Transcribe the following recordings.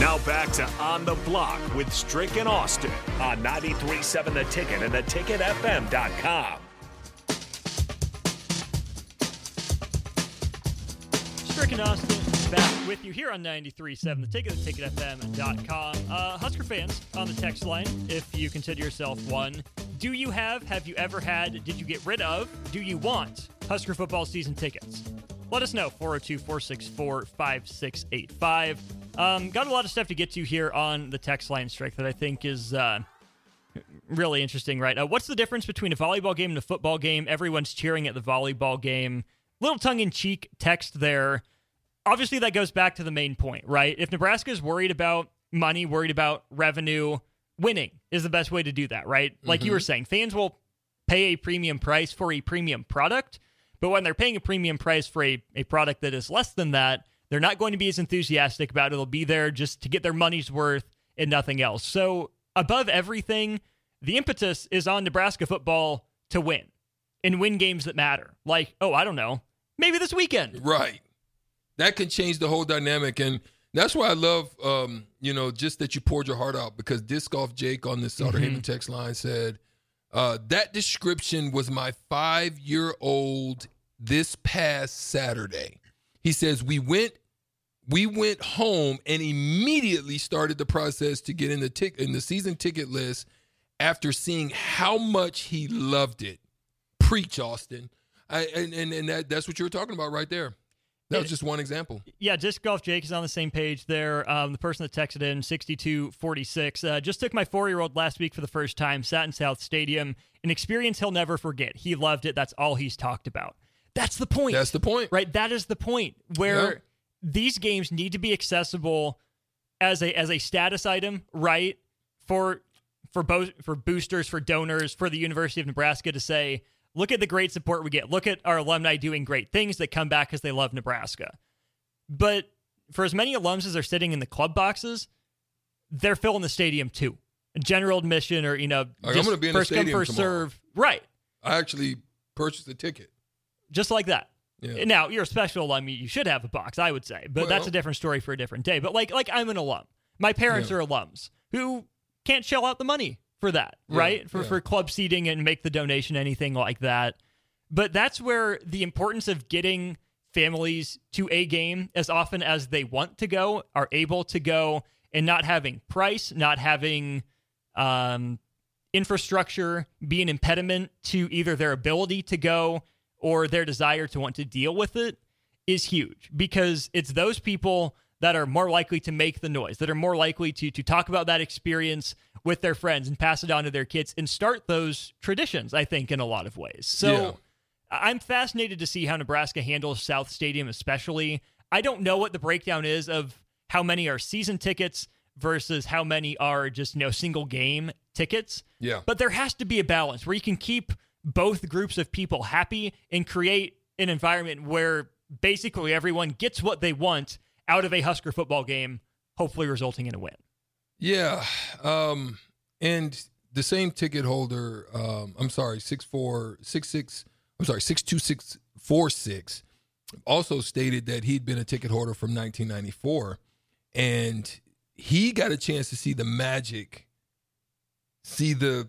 Now back to On the Block with Strick and Austin on 93.7 The Ticket and theticketfm.com. Strick and Austin back with you here on 93.7 The Ticket, and theticketfm.com. Uh, Husker fans on the text line, if you consider yourself one, do you have, have you ever had, did you get rid of, do you want Husker football season tickets? Let us know, 402 464 5685. Um, got a lot of stuff to get to here on the text line strike that I think is uh, really interesting right now. What's the difference between a volleyball game and a football game? Everyone's cheering at the volleyball game. Little tongue in cheek text there. Obviously, that goes back to the main point, right? If Nebraska is worried about money, worried about revenue, winning is the best way to do that, right? Like you were saying, fans will pay a premium price for a premium product, but when they're paying a premium price for a, a product that is less than that, they're not going to be as enthusiastic about it. They'll be there just to get their money's worth and nothing else. So, above everything, the impetus is on Nebraska football to win and win games that matter. Like, oh, I don't know, maybe this weekend. Right. That can change the whole dynamic. And that's why I love, um, you know, just that you poured your heart out because Disc Golf Jake on the Sutter Haven text line said, uh, that description was my five year old this past Saturday. He says, we went. We went home and immediately started the process to get in the tick in the season ticket list after seeing how much he loved it. Preach, Austin. I, and and, and that, that's what you were talking about right there. That was just one example. Yeah, Disc Golf Jake is on the same page there. Um, the person that texted in, 6246, uh, just took my four year old last week for the first time, sat in South Stadium, an experience he'll never forget. He loved it. That's all he's talked about. That's the point. That's the point. right? That is the point where Yeah. these games need to be accessible as a as a status item, right? For for bo- for boosters, for donors, for the University of Nebraska to say, look at the great support we get. Look at our alumni doing great things that come back because they love Nebraska. But for as many alums as are sitting in the club boxes, they're filling the stadium too. General admission or you know, I'm just gonna be in the first come first tomorrow. serve, right? I actually purchased a ticket. Just like that. Yeah. Now you're a special alum. You should have a box, I would say, but that's a different story for a different day. But like, like I'm an alum. My parents Yeah. are alums who can't shell out the money for that, Yeah, right? For for club seating and make the donation, anything like that. But that's where the importance of getting families to a game as often as they want to go, are able to go, and not having price, not having um, infrastructure be an impediment to either their ability to go or their desire to want to deal with it is huge because it's those people that are more likely to make the noise, that are more likely to to talk about that experience with their friends and pass it on to their kids and start those traditions, I think, in a lot of ways. So Yeah. I'm fascinated to see how Nebraska handles South Stadium, especially. I don't know what the breakdown is of how many are season tickets versus how many are just, you know, single game tickets. Yeah. But there has to be a balance where you can keep both groups of people happy and create an environment where basically everyone gets what they want out of a Husker football game, hopefully resulting in a win. Yeah. Um, and the same ticket holder, um, I'm sorry, six four six six. I'm sorry, six two six four six. Also stated that he'd been a ticket holder from 1994, and he got a chance to see the magic, see the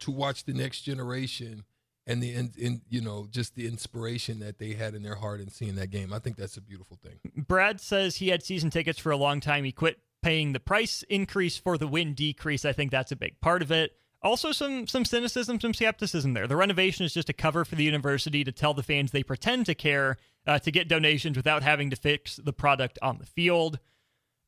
To watch the next generation and the in, in you know just the inspiration that they had in their heart in seeing that game. I think that's a beautiful thing. Brad says he had season tickets for a long time. He quit paying the price increase for the win decrease. I think that's a big part of it. Also, some some cynicism, some skepticism there. The renovation is just a cover for the university to tell the fans they pretend to care uh, to get donations without having to fix the product on the field.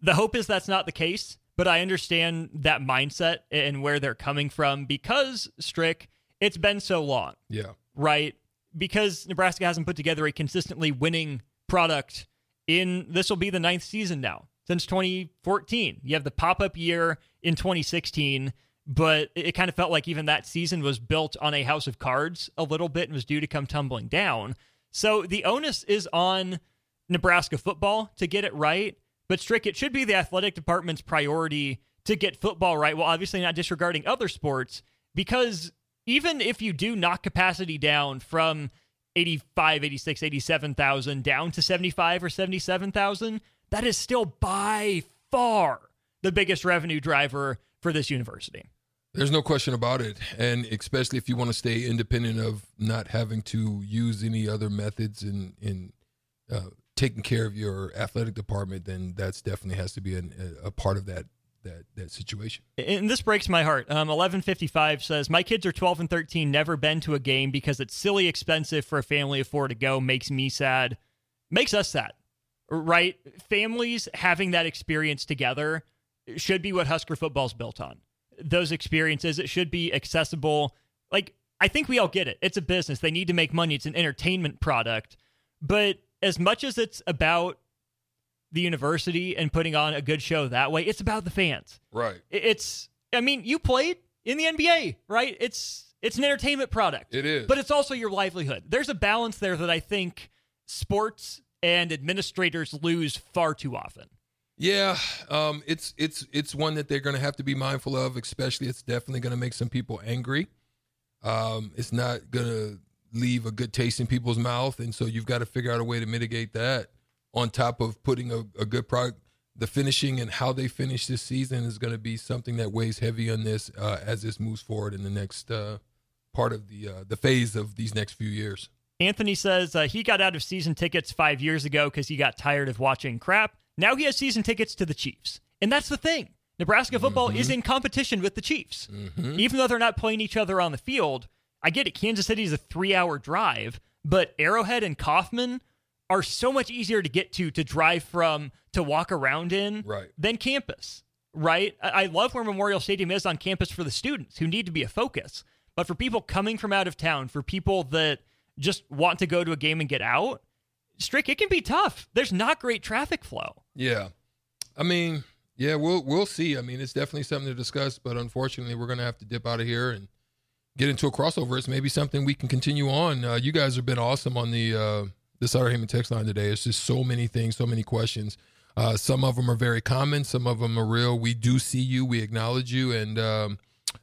The hope is that's not the case, but I understand that mindset and where they're coming from because Strick, it's been so long. Yeah. Right? Because Nebraska hasn't put together a consistently winning product in this will be the ninth season now since 2014. You have the pop up year in 2016, but it kind of felt like even that season was built on a house of cards a little bit and was due to come tumbling down. So the onus is on Nebraska football to get it right. But Strick, it should be the athletic department's priority to get football right. Well, obviously not disregarding other sports, because even if you do knock capacity down from 85, 86, 87,000 down to 75 or 77,000, that is still by far the biggest revenue driver for this university. There's no question about it. And especially if you want to stay independent of not having to use any other methods in, in uh, taking care of your athletic department, then that's definitely has to be an, a, part of that that that situation. And this breaks my heart. Um, 1155 says, My kids are 12 and 13, never been to a game because it's silly expensive for a family of four to go. Makes me sad. Makes us sad, right? Families having that experience together should be what Husker football's built on. Those experiences, it should be accessible. Like, I think we all get it. It's a business. They need to make money, it's an entertainment product. But as much as it's about the university and putting on a good show that way, it's about the fans. Right. It's I mean, you played in the NBA, right? It's it's an entertainment product. It is. But it's also your livelihood. There's a balance there that I think sports and administrators lose far too often. Yeah, um, it's it's it's one that they're going to have to be mindful of. Especially, it's definitely going to make some people angry. Um, it's not going to leave a good taste in people's mouth, and so you've got to figure out a way to mitigate that. On top of putting a, a good product, the finishing and how they finish this season is going to be something that weighs heavy on this uh, as this moves forward in the next uh, part of the uh, the phase of these next few years. Anthony says uh, he got out of season tickets five years ago because he got tired of watching crap. Now he has season tickets to the Chiefs, and that's the thing. Nebraska football mm-hmm. is in competition with the Chiefs, mm-hmm. even though they're not playing each other on the field. I get it. Kansas City is a three hour drive, but Arrowhead and Kauffman are so much easier to get to, to drive from, to walk around in right. than campus, right? I love where Memorial Stadium is on campus for the students who need to be a focus. But for people coming from out of town, for people that just want to go to a game and get out, Strick, it can be tough. There's not great traffic flow. Yeah. I mean, yeah, we'll we'll see. I mean, it's definitely something to discuss, but unfortunately, we're going to have to dip out of here and get into a crossover. It's maybe something we can continue on. Uh, you guys have been awesome on the uh, the Sutter Heyman text line today. It's just so many things, so many questions. Uh, some of them are very common, some of them are real. We do see you, we acknowledge you, and um,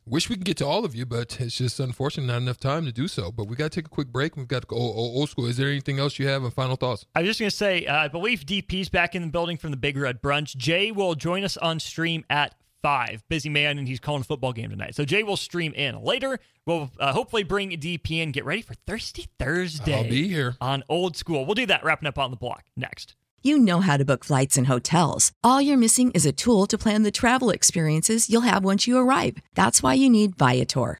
wish we could get to all of you, but it's just unfortunate not enough time to do so. But we got to take a quick break. We've got to go old school. Is there anything else you have and final thoughts? I was just going to say, uh, I believe DP's back in the building from the Big Red Brunch. Jay will join us on stream at five. Busy man, and he's calling a football game tonight. So Jay will stream in later. We'll uh, hopefully bring DP in. Get ready for Thirsty Thursday. I'll be here on Old School. We'll do that. Wrapping up on the block next. You know how to book flights and hotels. All you're missing is a tool to plan the travel experiences you'll have once you arrive. That's why you need Viator.